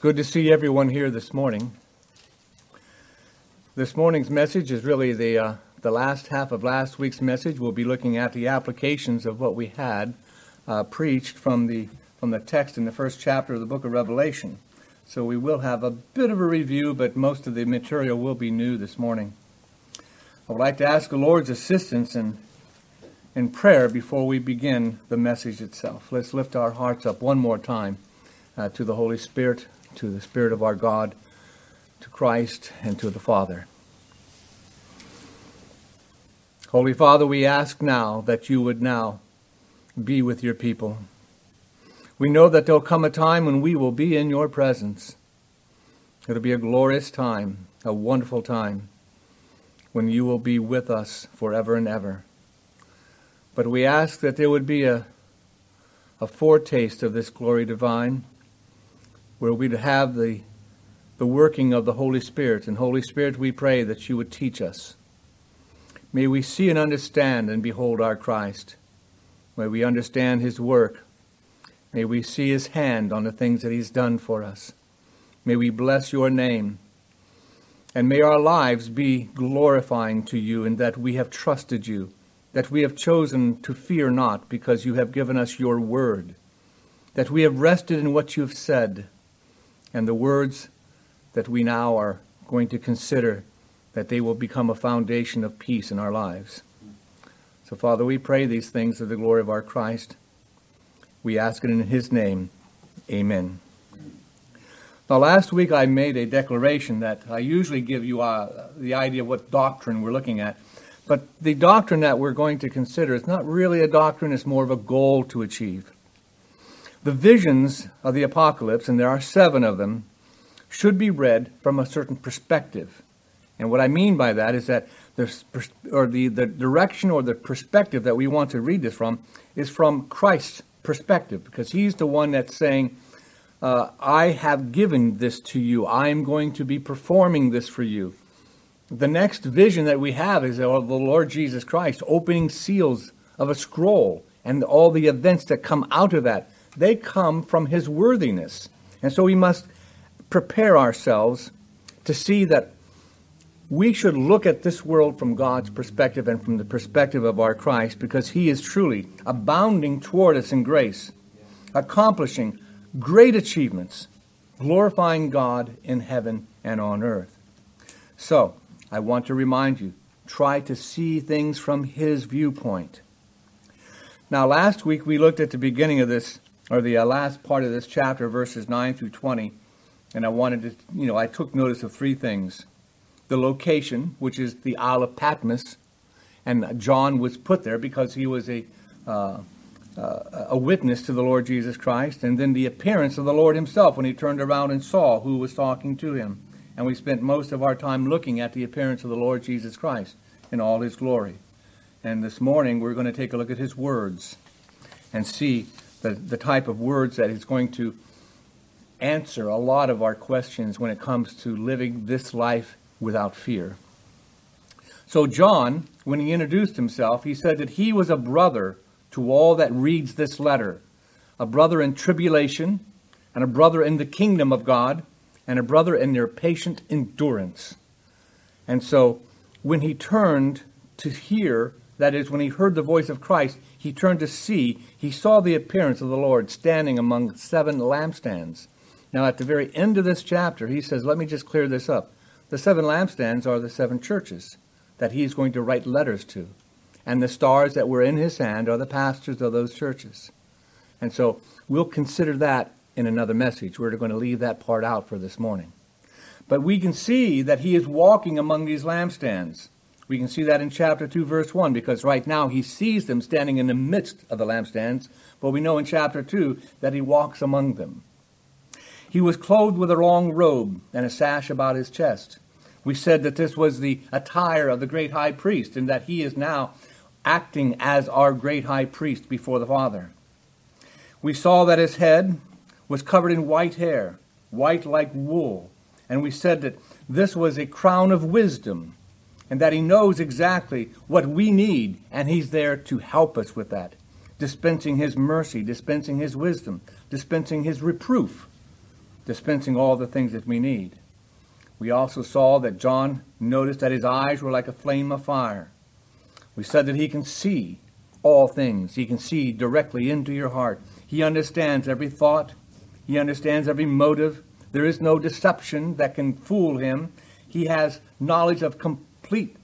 good to see everyone here this morning. This morning's message is really the, uh, the last half of last week's message. We'll be looking at the applications of what we had uh, preached from the, from the text in the first chapter of the book of Revelation. So we will have a bit of a review, but most of the material will be new this morning. I would like to ask the Lord's assistance in, in prayer before we begin the message itself. Let's lift our hearts up one more time uh, to the Holy Spirit to the Spirit of our God, to Christ, and to the Father. Holy Father, we ask now that you would now be with your people. We know that there'll come a time when we will be in your presence. It'll be a glorious time, a wonderful time, when you will be with us forever and ever. But we ask that there would be a, a foretaste of this glory divine where we'd have the, the working of the Holy Spirit. And Holy Spirit, we pray that you would teach us. May we see and understand and behold our Christ. May we understand his work. May we see his hand on the things that he's done for us. May we bless your name. And may our lives be glorifying to you in that we have trusted you, that we have chosen to fear not because you have given us your word, that we have rested in what you have said, and the words that we now are going to consider that they will become a foundation of peace in our lives. So, Father, we pray these things to the glory of our Christ. We ask it in His name. Amen. Now, last week I made a declaration that I usually give you uh, the idea of what doctrine we're looking at. But the doctrine that we're going to consider is not really a doctrine, it's more of a goal to achieve. The visions of the apocalypse, and there are seven of them, should be read from a certain perspective. And what I mean by that is that the, or the, the direction or the perspective that we want to read this from is from Christ's perspective, because he's the one that's saying, uh, I have given this to you. I am going to be performing this for you. The next vision that we have is of the Lord Jesus Christ opening seals of a scroll and all the events that come out of that they come from his worthiness. And so we must prepare ourselves to see that we should look at this world from God's perspective and from the perspective of our Christ because he is truly abounding toward us in grace, accomplishing great achievements, glorifying God in heaven and on earth. So, I want to remind you try to see things from his viewpoint. Now, last week we looked at the beginning of this or the uh, last part of this chapter, verses 9 through 20. And I wanted to, you know, I took notice of three things. The location, which is the Isle of Patmos, and John was put there because he was a, uh, uh, a witness to the Lord Jesus Christ. And then the appearance of the Lord himself when he turned around and saw who was talking to him. And we spent most of our time looking at the appearance of the Lord Jesus Christ in all his glory. And this morning we're going to take a look at his words and see the, the type of words that is going to answer a lot of our questions when it comes to living this life without fear. So, John, when he introduced himself, he said that he was a brother to all that reads this letter, a brother in tribulation, and a brother in the kingdom of God, and a brother in their patient endurance. And so, when he turned to hear, that is, when he heard the voice of Christ, he turned to see, he saw the appearance of the Lord standing among seven lampstands. Now, at the very end of this chapter, he says, Let me just clear this up. The seven lampstands are the seven churches that he's going to write letters to. And the stars that were in his hand are the pastors of those churches. And so we'll consider that in another message. We're going to leave that part out for this morning. But we can see that he is walking among these lampstands. We can see that in chapter 2, verse 1, because right now he sees them standing in the midst of the lampstands, but we know in chapter 2 that he walks among them. He was clothed with a long robe and a sash about his chest. We said that this was the attire of the great high priest, and that he is now acting as our great high priest before the Father. We saw that his head was covered in white hair, white like wool, and we said that this was a crown of wisdom and that He knows exactly what we need, and He's there to help us with that, dispensing His mercy, dispensing His wisdom, dispensing His reproof. dispensing all the things that we need. We also saw that John noticed that his eyes were like a flame of fire. We said that he can see all things. He can see directly into your heart. He understands every thought. He understands every motive. There is no deception that can fool him. He has knowledge of complete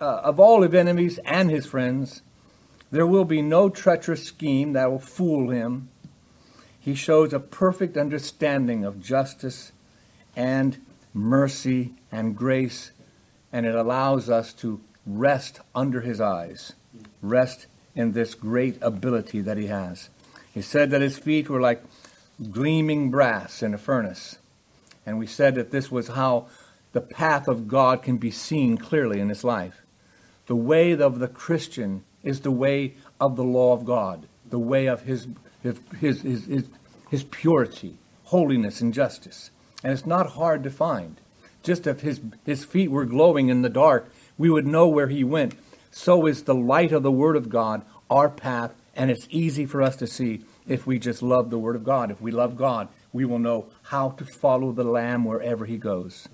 uh, of all his enemies and his friends. There will be no treacherous scheme that will fool him. He shows a perfect understanding of justice and mercy and grace, and it allows us to rest under his eyes, rest in this great ability that he has. He said that his feet were like gleaming brass in a furnace. And we said that this was how the path of God can be seen clearly in his life. The way of the Christian is the way of the law of God, the way of his, his, his, his, his purity, holiness, and justice. And it's not hard to find. Just if his, his feet were glowing in the dark, we would know where he went. So is the light of the Word of God our path, and it's easy for us to see if we just love the Word of God. If we love God, we will know how to follow the Lamb wherever he goes.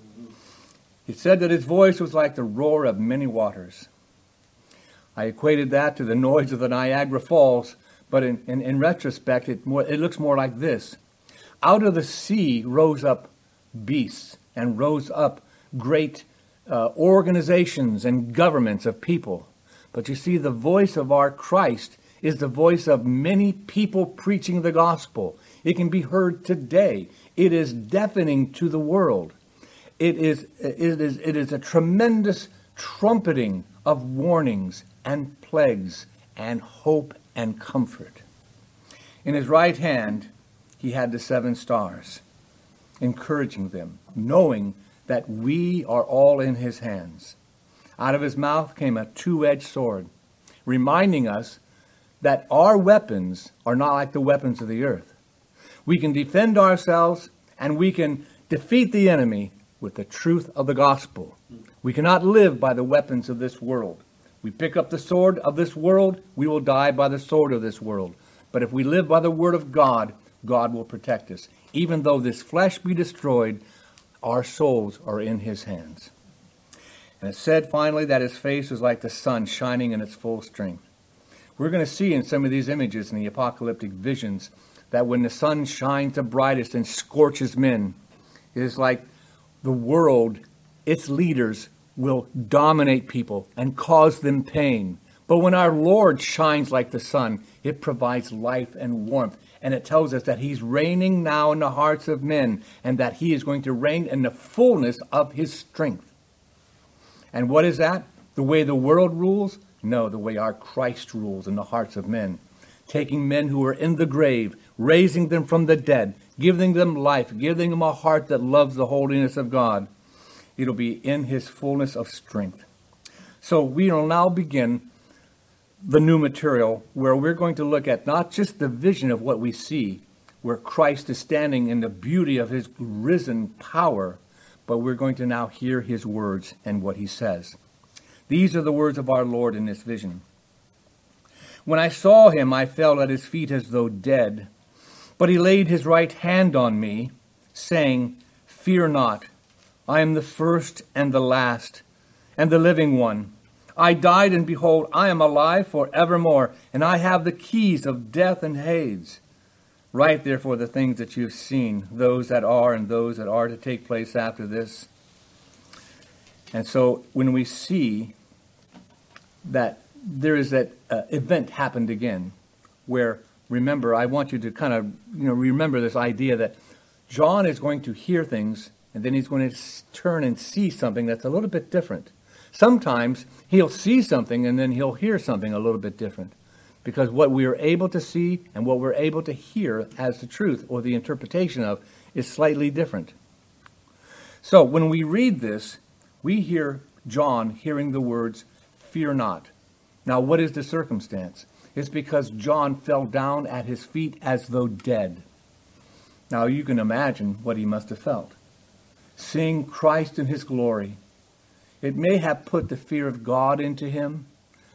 He said that his voice was like the roar of many waters. I equated that to the noise of the Niagara Falls, but in, in, in retrospect, it, more, it looks more like this. Out of the sea rose up beasts and rose up great uh, organizations and governments of people. But you see, the voice of our Christ is the voice of many people preaching the gospel. It can be heard today. It is deafening to the world. It is, it is, it is a tremendous trumpeting of warnings and plagues and hope and comfort. In his right hand, he had the seven stars, encouraging them, knowing that we are all in his hands. Out of his mouth came a two edged sword, reminding us that our weapons are not like the weapons of the earth. We can defend ourselves and we can defeat the enemy with the truth of the gospel. We cannot live by the weapons of this world. We pick up the sword of this world, we will die by the sword of this world. But if we live by the word of God, God will protect us. Even though this flesh be destroyed, our souls are in his hands. And it said finally that his face was like the sun shining in its full strength. We're going to see in some of these images in the apocalyptic visions that when the sun shines the brightest and scorches men, it is like the world, its leaders, will dominate people and cause them pain. But when our Lord shines like the sun, it provides life and warmth. And it tells us that He's reigning now in the hearts of men and that He is going to reign in the fullness of His strength. And what is that? The way the world rules? No, the way our Christ rules in the hearts of men. Taking men who are in the grave, raising them from the dead, giving them life, giving them a heart that loves the holiness of God. It'll be in his fullness of strength. So we will now begin the new material where we're going to look at not just the vision of what we see, where Christ is standing in the beauty of his risen power, but we're going to now hear his words and what he says. These are the words of our Lord in this vision. When I saw him, I fell at his feet as though dead. But he laid his right hand on me, saying, Fear not, I am the first and the last, and the living one. I died, and behold, I am alive for evermore, and I have the keys of death and Hades. Write therefore the things that you have seen, those that are and those that are to take place after this. And so when we see that there is that uh, event happened again, where remember, I want you to kind of you know remember this idea that John is going to hear things and then he's going to turn and see something that's a little bit different. Sometimes he'll see something and then he'll hear something a little bit different. Because what we are able to see and what we're able to hear as the truth or the interpretation of is slightly different. So when we read this, we hear John hearing the words, Fear not. Now, what is the circumstance? Is because John fell down at his feet as though dead. Now you can imagine what he must have felt. Seeing Christ in his glory, it may have put the fear of God into him,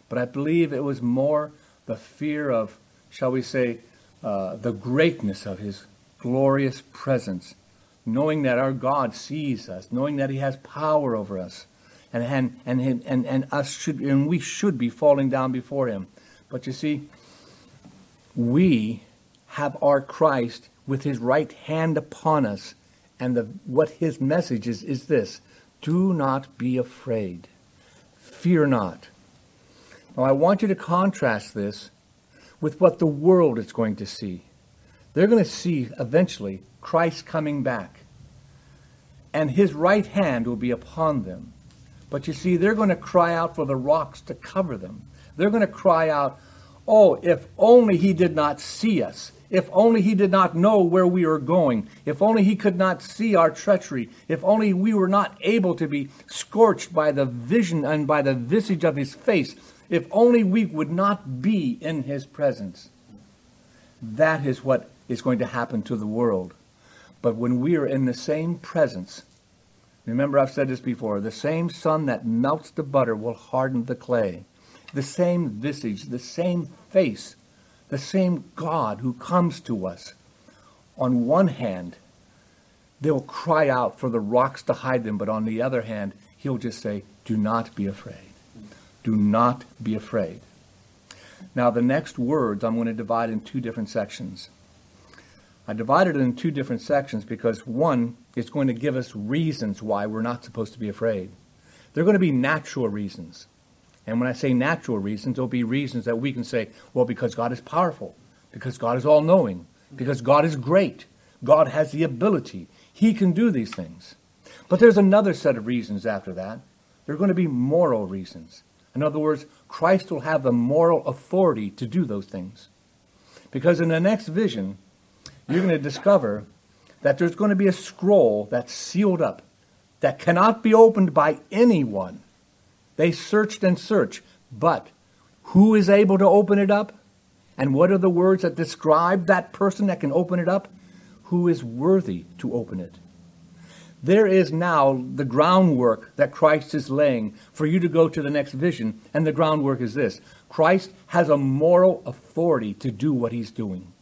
but I believe it was more the fear of, shall we say, uh, the greatness of his glorious presence knowing that our God sees us, knowing that He has power over us, and and and and, and us should and we should be falling down before Him. But you see, we have our Christ with His right hand upon us, and the, what His message is is this: Do not be afraid, fear not. Now I want you to contrast this with what the world is going to see. They're going to see eventually Christ coming back. And his right hand will be upon them. But you see, they're going to cry out for the rocks to cover them. They're going to cry out, Oh, if only he did not see us. If only he did not know where we are going. If only he could not see our treachery. If only we were not able to be scorched by the vision and by the visage of his face. If only we would not be in his presence. That is what is going to happen to the world. But when we are in the same presence, remember I've said this before, the same sun that melts the butter will harden the clay. The same visage, the same face, the same God who comes to us. On one hand, they'll cry out for the rocks to hide them, but on the other hand, he'll just say, Do not be afraid. Do not be afraid. Now, the next words I'm going to divide in two different sections. I divided it in two different sections because one is going to give us reasons why we're not supposed to be afraid. They're going to be natural reasons. And when I say natural reasons, there'll be reasons that we can say, well, because God is powerful, because God is all knowing, because God is great, God has the ability, He can do these things. But there's another set of reasons after that. They're going to be moral reasons. In other words, Christ will have the moral authority to do those things. Because in the next vision, you're going to discover that there's going to be a scroll that's sealed up that cannot be opened by anyone. They searched and searched, but who is able to open it up? And what are the words that describe that person that can open it up? Who is worthy to open it? There is now the groundwork that Christ is laying for you to go to the next vision, and the groundwork is this Christ has a moral authority to do what he's doing.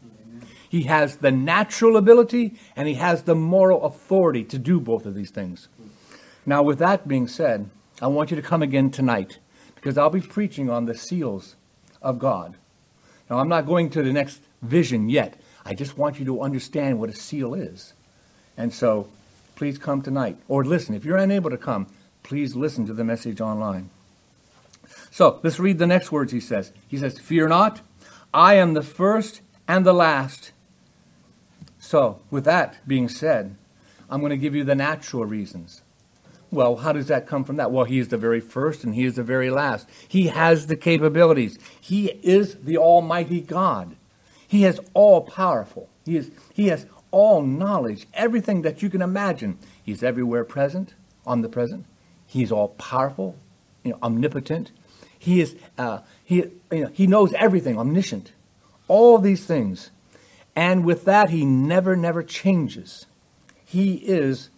He has the natural ability and he has the moral authority to do both of these things. Now, with that being said, I want you to come again tonight because I'll be preaching on the seals of God. Now, I'm not going to the next vision yet. I just want you to understand what a seal is. And so, please come tonight. Or listen, if you're unable to come, please listen to the message online. So, let's read the next words he says. He says, Fear not, I am the first and the last. So, with that being said, I'm going to give you the natural reasons. Well, how does that come from that? Well, he is the very first and he is the very last. He has the capabilities. He is the Almighty God. He is all powerful. He, is, he has all knowledge, everything that you can imagine. He's everywhere present, on the omnipresent. He's all powerful, you know, omnipotent. He is uh, he, you know, he knows everything, omniscient. All these things. And with that, he never, never changes. He is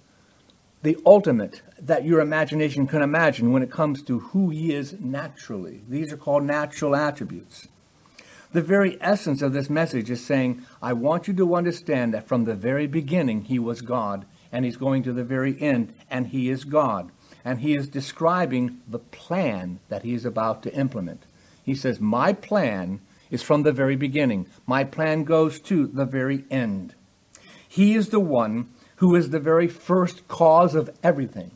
the ultimate that your imagination can imagine when it comes to who he is naturally. These are called natural attributes. The very essence of this message is saying, I want you to understand that from the very beginning he was God, and he's going to the very end, and he is God. And he is describing the plan that he is about to implement. He says, My plan is from the very beginning. My plan goes to the very end. He is the one who is the very first cause of everything.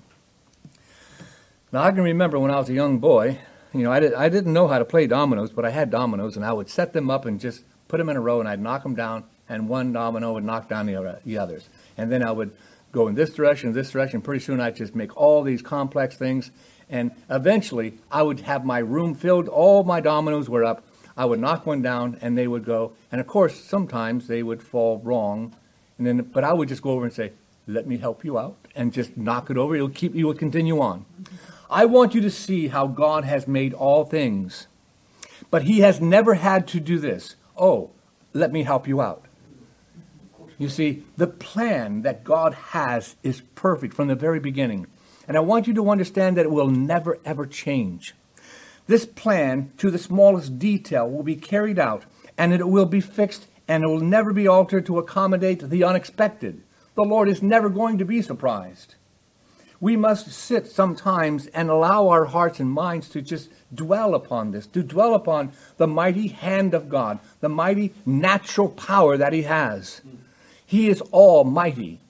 Now, I can remember when I was a young boy, you know, I, did, I didn't know how to play dominoes, but I had dominoes, and I would set them up and just put them in a row, and I'd knock them down, and one domino would knock down the, other, the others. And then I would go in this direction, this direction. Pretty soon I'd just make all these complex things, and eventually I would have my room filled. All my dominoes were up, I would knock one down and they would go. And of course, sometimes they would fall wrong. And then, but I would just go over and say, let me help you out and just knock it over. It'll keep you will continue on. I want you to see how God has made all things. But he has never had to do this. Oh, let me help you out. You see, the plan that God has is perfect from the very beginning. And I want you to understand that it will never, ever change. This plan, to the smallest detail, will be carried out, and it will be fixed, and it will never be altered to accommodate the unexpected. The Lord is never going to be surprised. We must sit sometimes and allow our hearts and minds to just dwell upon this, to dwell upon the mighty hand of God, the mighty natural power that He has. He is almighty.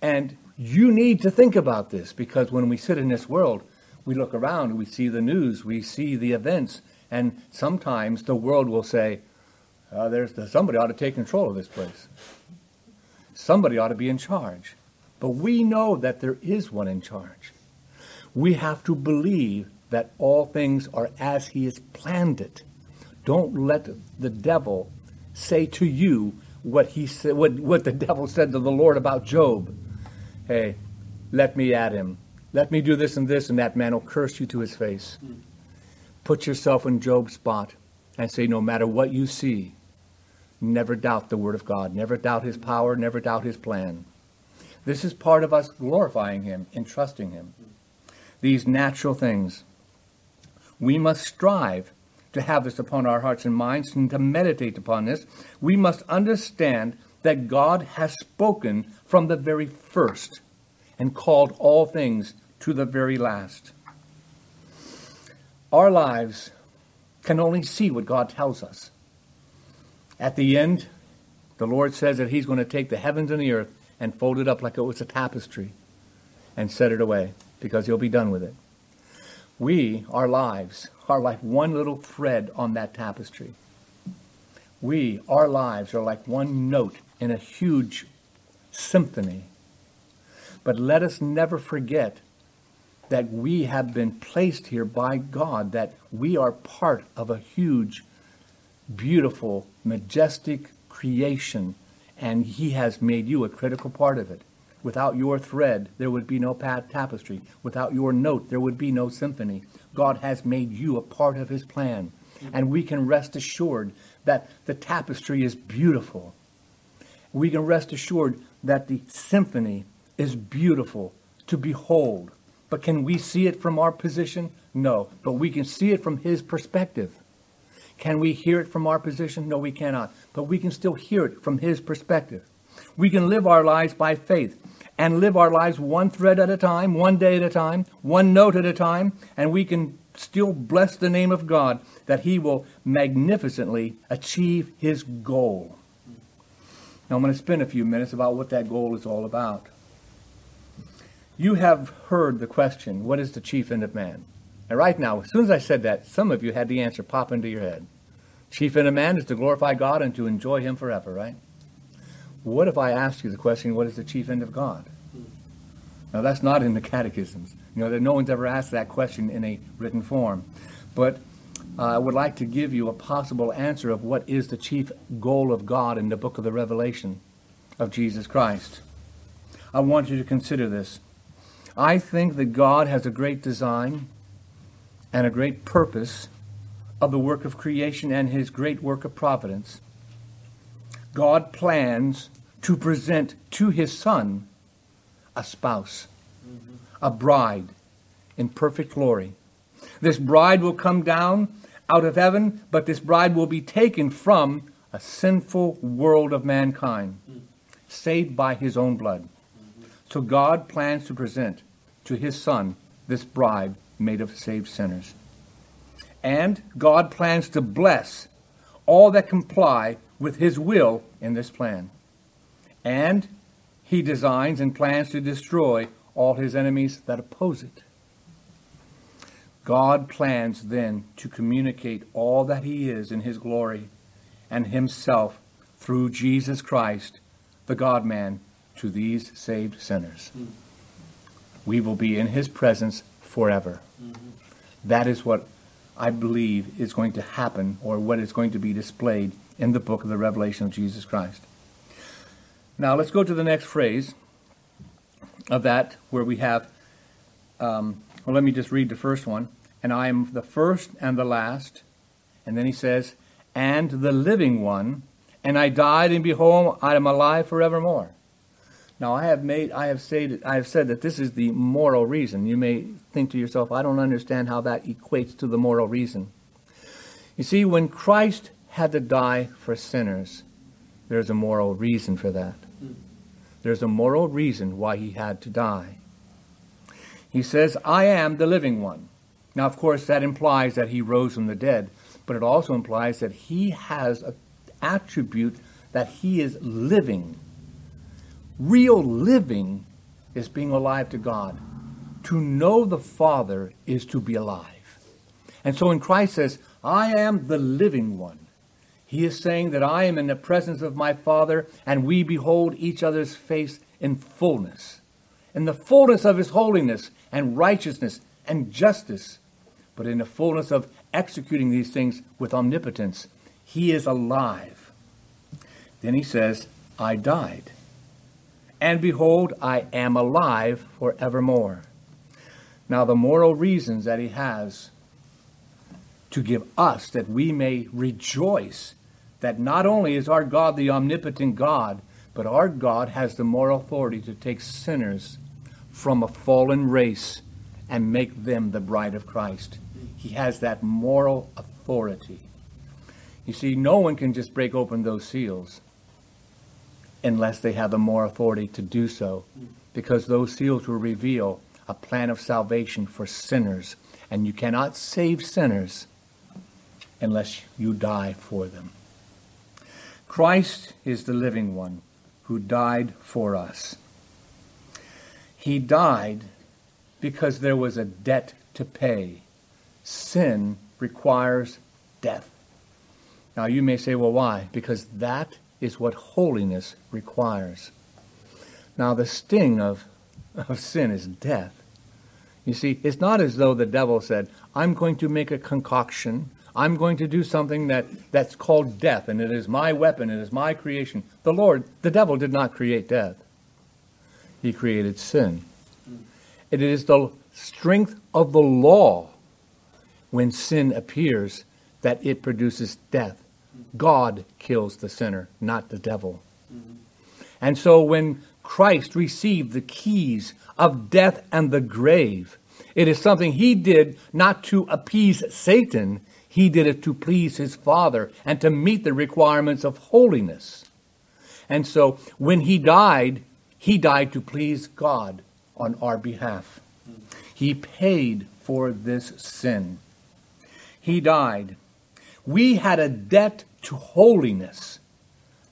And you need to think about this because when we sit in this world, we look around, we see the news, we see the events, and sometimes the world will say, uh, there's, somebody ought to take control of this place. Somebody ought to be in charge. But we know that there is one in charge. We have to believe that all things are as he has planned it. Don't let the devil say to you what he said what, what the devil said to the Lord about Job. Hey, let me at him. Let me do this and this, and that man will curse you to his face. Put yourself in Job's spot and say, no matter what you see, never doubt the word of God. Never doubt his power. Never doubt his plan. This is part of us glorifying him and trusting him. These natural things. We must strive to have this upon our hearts and minds and to meditate upon this. We must understand that God has spoken from the very first and called all things to the very last. Our lives can only see what God tells us. At the end, the Lord says that He's going to take the heavens and the earth and fold it up like it was a tapestry and set it away because He'll be done with it. We, our lives, are like one little thread on that tapestry. We, our lives, are like one note in a huge symphony. But let us never forget that we have been placed here by God, that we are part of a huge, beautiful, majestic creation, and He has made you a critical part of it. Without your thread, there would be no tapestry. Without your note, there would be no symphony. God has made you a part of His plan. And we can rest assured that the tapestry is beautiful. We can rest assured that the symphony is beautiful to behold. But can we see it from our position? No. But we can see it from his perspective. Can we hear it from our position? No, we cannot. But we can still hear it from his perspective. We can live our lives by faith and live our lives one thread at a time, one day at a time, one note at a time, and we can still bless the name of God that he will magnificently achieve his goal. Now, I'm going to spend a few minutes about what that goal is all about. You have heard the question, what is the chief end of man? And right now, as soon as I said that, some of you had the answer pop into your head. Chief end of man is to glorify God and to enjoy him forever, right? What if I ask you the question, what is the chief end of God? Now, that's not in the catechisms. You know, no one's ever asked that question in a written form. But uh, I would like to give you a possible answer of what is the chief goal of God in the book of the Revelation of Jesus Christ. I want you to consider this. I think that God has a great design and a great purpose of the work of creation and his great work of providence. God plans to present to his son a spouse, mm-hmm. a bride in perfect glory. This bride will come down out of heaven, but this bride will be taken from a sinful world of mankind, saved by his own blood. So God plans to present to his son this bride made of saved sinners. And God plans to bless all that comply with his will in this plan. And he designs and plans to destroy all his enemies that oppose it. God plans then to communicate all that he is in his glory and himself through Jesus Christ, the God man, to these saved sinners. We will be in his presence forever. Mm-hmm. That is what I believe is going to happen or what is going to be displayed in the book of the Revelation of Jesus Christ. Now let's go to the next phrase of that where we have, um, well, let me just read the first one. And I am the first and the last. And then he says, and the living one. And I died, and behold, I am alive forevermore. Now I have made I have said I have said that this is the moral reason. You may think to yourself, I don't understand how that equates to the moral reason. You see, when Christ had to die for sinners, there's a moral reason for that. There's a moral reason why he had to die. He says, I am the living one. Now, of course, that implies that he rose from the dead, but it also implies that he has an attribute that he is living. Real living is being alive to God. To know the Father is to be alive. And so when Christ says, I am the living one, he is saying that I am in the presence of my Father, and we behold each other's face in fullness, in the fullness of his holiness and righteousness and justice, but in the fullness of executing these things with omnipotence. He is alive. Then he says, I died. And behold, I am alive forevermore. Now, the moral reasons that he has to give us that we may rejoice that not only is our God the omnipotent God, but our God has the moral authority to take sinners from a fallen race and make them the bride of Christ. He has that moral authority. You see, no one can just break open those seals unless they have the more authority to do so, because those seals will reveal a plan of salvation for sinners, and you cannot save sinners unless you die for them. Christ is the living one who died for us. He died because there was a debt to pay. Sin requires death. Now you may say, well, why? Because that is what holiness requires. Now the sting of, of sin is death. You see, it's not as though the devil said, I'm going to make a concoction I'm going to do something that, that's called death, and it is my weapon, it is my creation. The Lord, the devil, did not create death, he created sin. It is the strength of the law when sin appears that it produces death. God kills the sinner, not the devil. And so when Christ received the keys of death and the grave, it is something he did not to appease Satan, he did it to please his Father and to meet the requirements of holiness. And so when he died, he died to please God on our behalf. He paid for this sin. He died. We had a debt to holiness,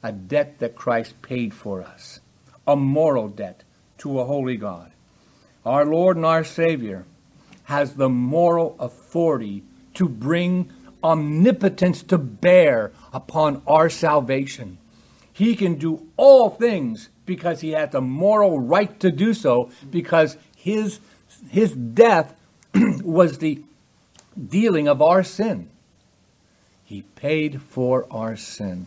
a debt that Christ paid for us, a moral debt to a holy God. Our Lord and our Savior has the moral authority to bring omnipotence to bear upon our salvation. He can do all things because he has the moral right to do so, because his, his death was the dealing of our sin. He paid for our sin.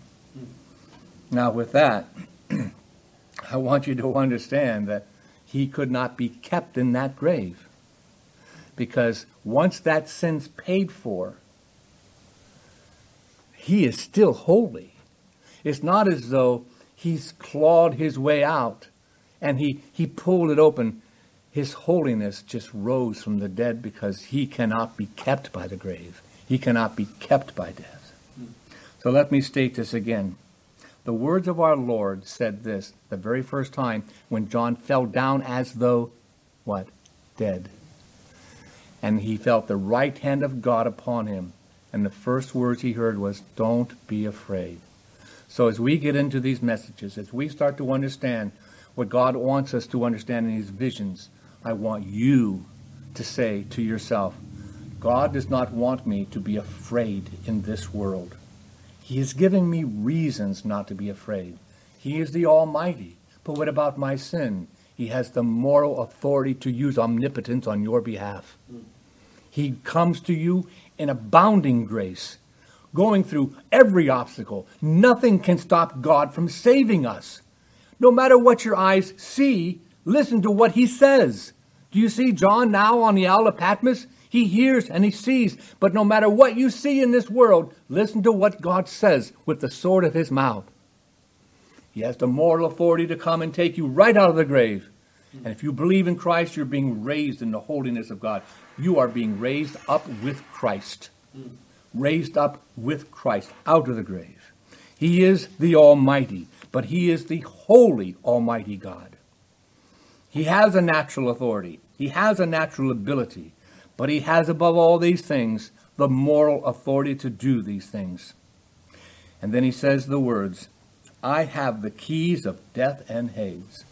Now, with that, I want you to understand that he could not be kept in that grave. Because once that sin's paid for, he is still holy. It's not as though he's clawed his way out and he, he pulled it open. His holiness just rose from the dead because he cannot be kept by the grave. He cannot be kept by death. So let me state this again. The words of our Lord said this the very first time when John fell down as though, what? Dead. And he felt the right hand of God upon him. And the first words he heard was, Don't be afraid. So as we get into these messages, as we start to understand what God wants us to understand in his visions, I want you to say to yourself, God does not want me to be afraid in this world. He is giving me reasons not to be afraid. He is the Almighty. But what about my sin? He has the moral authority to use omnipotence on your behalf. He comes to you in abounding grace, going through every obstacle. Nothing can stop God from saving us. No matter what your eyes see, listen to what he says. Do you see John now on the Isle of Patmos? He hears and he sees, but no matter what you see in this world, listen to what God says with the sword of his mouth. He has the moral authority to come and take you right out of the grave. And if you believe in Christ, you're being raised in the holiness of God. You are being raised up with Christ. Raised up with Christ out of the grave. He is the Almighty. but he is the holy Almighty God. He has a natural authority, he has a natural ability, but he has above all these things the moral authority to do these things. And then he says the words, I have the keys of death and Hades.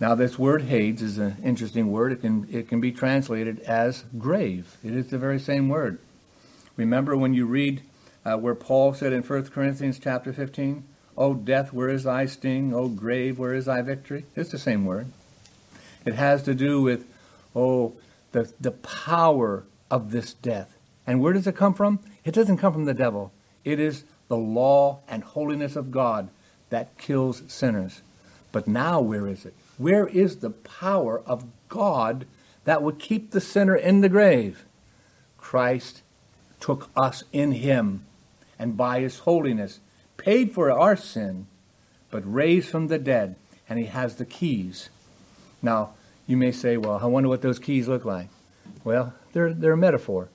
Now, this word Hades is an interesting word. It can, it can be translated as grave. It is the very same word. Remember when you read uh, where Paul said in 1 Corinthians chapter 15, O death, where is thy sting? O grave, where is thy victory? It's the same word. It has to do with, oh, the, the power of this death. And where does it come from? It doesn't come from the devil. It is the law and holiness of God that kills sinners. But now, where is it? Where is the power of God that would keep the sinner in the grave? Christ took us in him, and by his holiness paid for our sin, but raised from the dead, and he has the keys. Now, you may say, well, I wonder what those keys look like. Well, they're, they're a metaphor.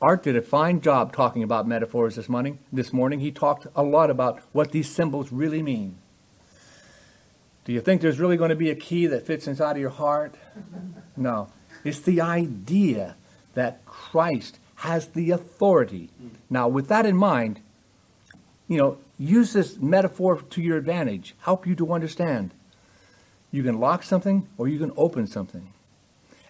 Art did a fine job talking about metaphors this morning. This morning, he talked a lot about what these symbols really mean. Do you think there's really going to be a key that fits inside of your heart? No. It's the idea that Christ has the authority. Now, with that in mind, you know, use this metaphor to your advantage. Help you to understand. You can lock something or you can open something.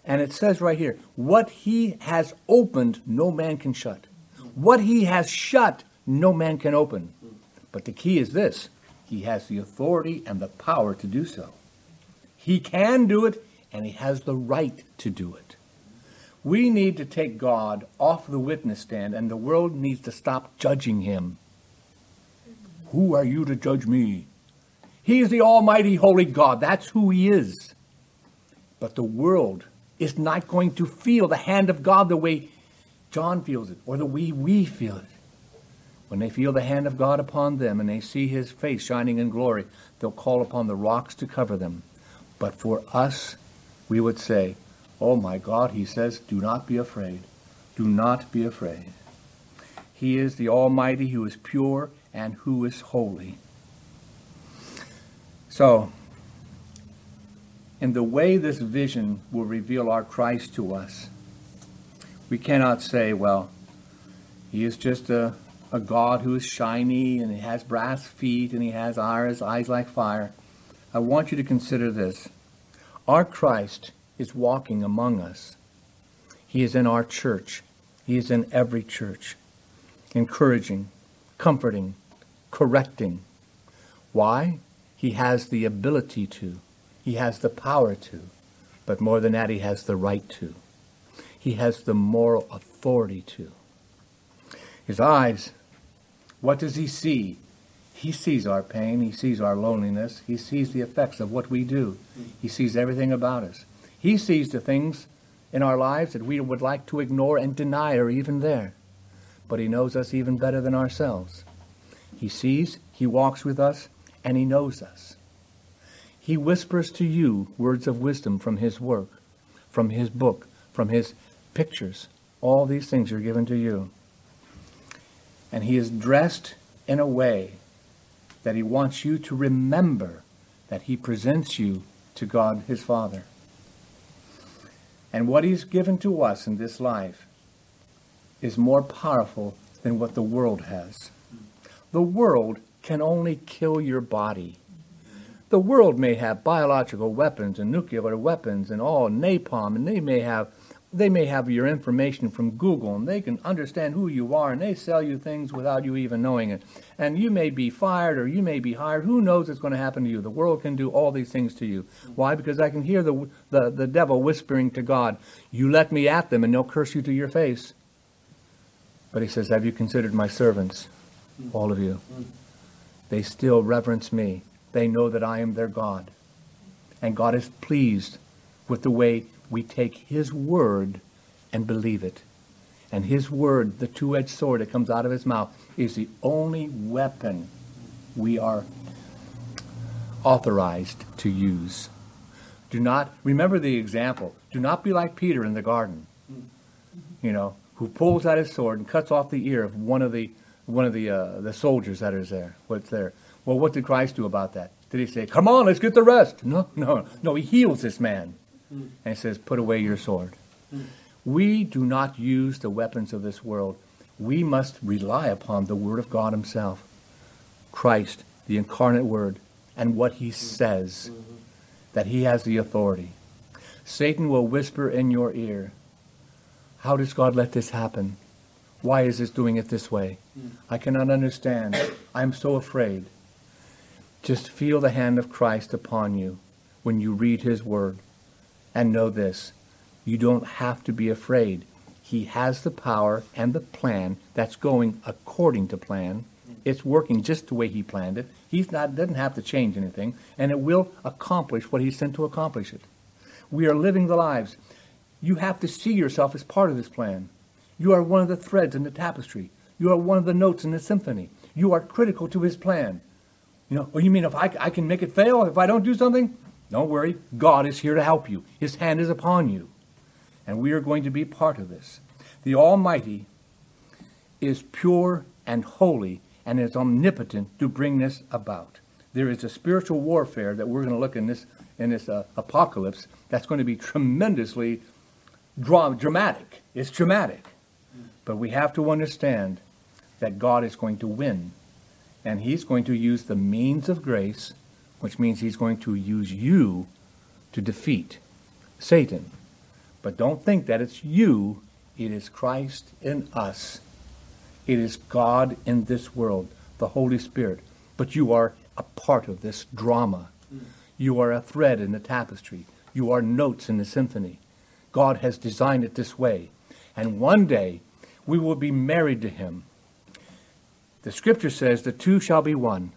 And it says right here, what he has opened, no man can shut. What he has shut, no man can open. But the key is this he has the authority and the power to do so. He can do it, and he has the right to do it. We need to take God off the witness stand, and the world needs to stop judging him. Who are you to judge me? He is the Almighty Holy God. That's who he is. But the world is not going to feel the hand of God the way John feels it or the way we feel it. When they feel the hand of God upon them and they see his face shining in glory, they'll call upon the rocks to cover them. But for us, we would say, Oh my God, he says, do not be afraid. Do not be afraid. He is the Almighty who is pure and who is holy. So, in the way this vision will reveal our Christ to us, we cannot say, well, he is just a, a God who is shiny and he has brass feet and he has eyes, eyes like fire. I want you to consider this. Our Christ is walking among us. He is in our church. He is in every church, encouraging, comforting, correcting. Why? He has the ability to. He has the power to, but more than that, he has the right to. He has the moral authority to. His eyes, what does he see? He sees our pain. He sees our loneliness. He sees the effects of what we do. He sees everything about us. He sees the things in our lives that we would like to ignore and deny are even there. But he knows us even better than ourselves. He sees, he walks with us, and he knows us. He whispers to you words of wisdom from His work, from His book, from His pictures. All these things are given to you. And He is dressed in a way that He wants you to remember that He presents you to God His Father. And what He's given to us in this life is more powerful than what the world has. The world can only kill your body. The world may have biological weapons and nuclear weapons and all napalm, and they may have they may have your information from Google and they can understand who you are and they sell you things without you even knowing it. And you may be fired or you may be hired. Who knows what's going to happen to you? The world can do all these things to you. Why? Because I can hear the, the, the devil whispering to God, You let me at them and they'll curse you to your face. But he says, Have you considered my servants? All of you. They still reverence me they know that I am their God. And God is pleased with the way we take His word and believe it. And His word, the two edged sword that comes out of His mouth, is the only weapon we are authorized to use. Do not, remember the example, do not be like Peter in the garden, you know, who pulls out his sword and cuts off the ear of one of the, one of the, uh, the soldiers that is there, what's there. Well, what did Christ do about that? Did he say, Come on, let's get the rest? No, no, no. He heals this man. Mm. And he says, Put away your sword. Mm. We do not use the weapons of this world. We must rely upon the Word of God Himself, Christ, the incarnate Word, and what He says, mm-hmm. that He has the authority. Satan will whisper in your ear, How does God let this happen? Why is this doing it this way? I cannot understand. I'm so afraid. Just feel the hand of Christ upon you when you read His Word. And know this you don't have to be afraid. He has the power and the plan that's going according to plan. It's working just the way He planned it. Not doesn't have to change anything, and it will accomplish what He's sent to accomplish it. We are living the lives. You have to see yourself as part of this plan. You are one of the threads in the tapestry. You are one of the notes in the symphony. You are critical to His plan. You know, well, you mean if I, I can make it fail if I don't do something? Don't worry. God is here to help you. His hand is upon you. And we are going to be part of this. The Almighty is pure and holy and is omnipotent to bring this about. There is a spiritual warfare that we're going to look in this in this uh, apocalypse that's going to be tremendously dra- dramatic. It's dramatic. But we have to understand that God is going to win and he's going to use the means of grace, which means he's going to use you to defeat Satan. But don't think that it's you, it is Christ in us. It is God in this world, the Holy Spirit. But you are a part of this drama. You are a thread in the tapestry. You are notes in the symphony. God has designed it this way. And one day we will be married to him the scripture says the two shall be one.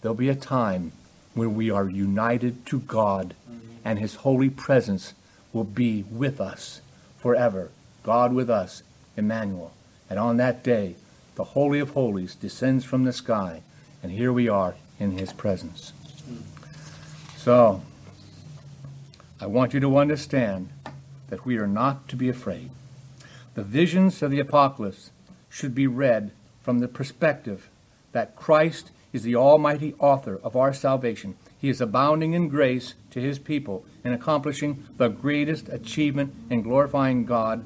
There'll be a time when we are united to God and his holy presence will be with us forever. God with us, Emmanuel. And on that day, the Holy of Holies descends from the sky, and here we are in his presence. So, I want you to understand that we are not to be afraid. The visions of the apocalypse should be read from the perspective that Christ is the almighty author of our salvation. He is abounding in grace to his people in accomplishing the greatest achievement in glorifying God,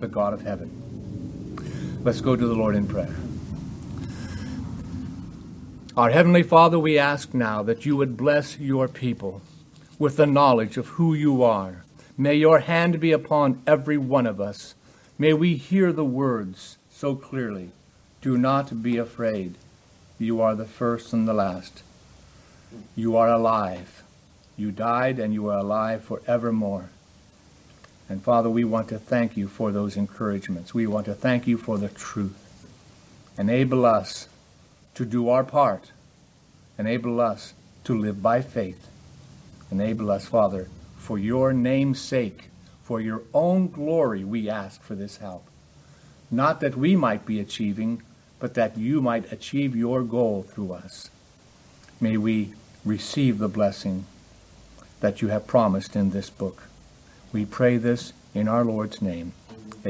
the God of heaven. Let's go to the Lord in prayer. Our Heavenly Father, we ask now that you would bless your people with the knowledge of who you are. May your hand be upon every one of us. May we hear the words so clearly. Do not be afraid. You are the first and the last. You are alive. You died and you are alive forevermore. And Father, we want to thank you for those encouragements. We want to thank you for the truth. Enable us to do our part. Enable us to live by faith. Enable us, Father, for your name's sake, for your own glory, we ask for this help. Not that we might be achieving, but that you might achieve your goal through us. May we receive the blessing that you have promised in this book. We pray this in our Lord's name.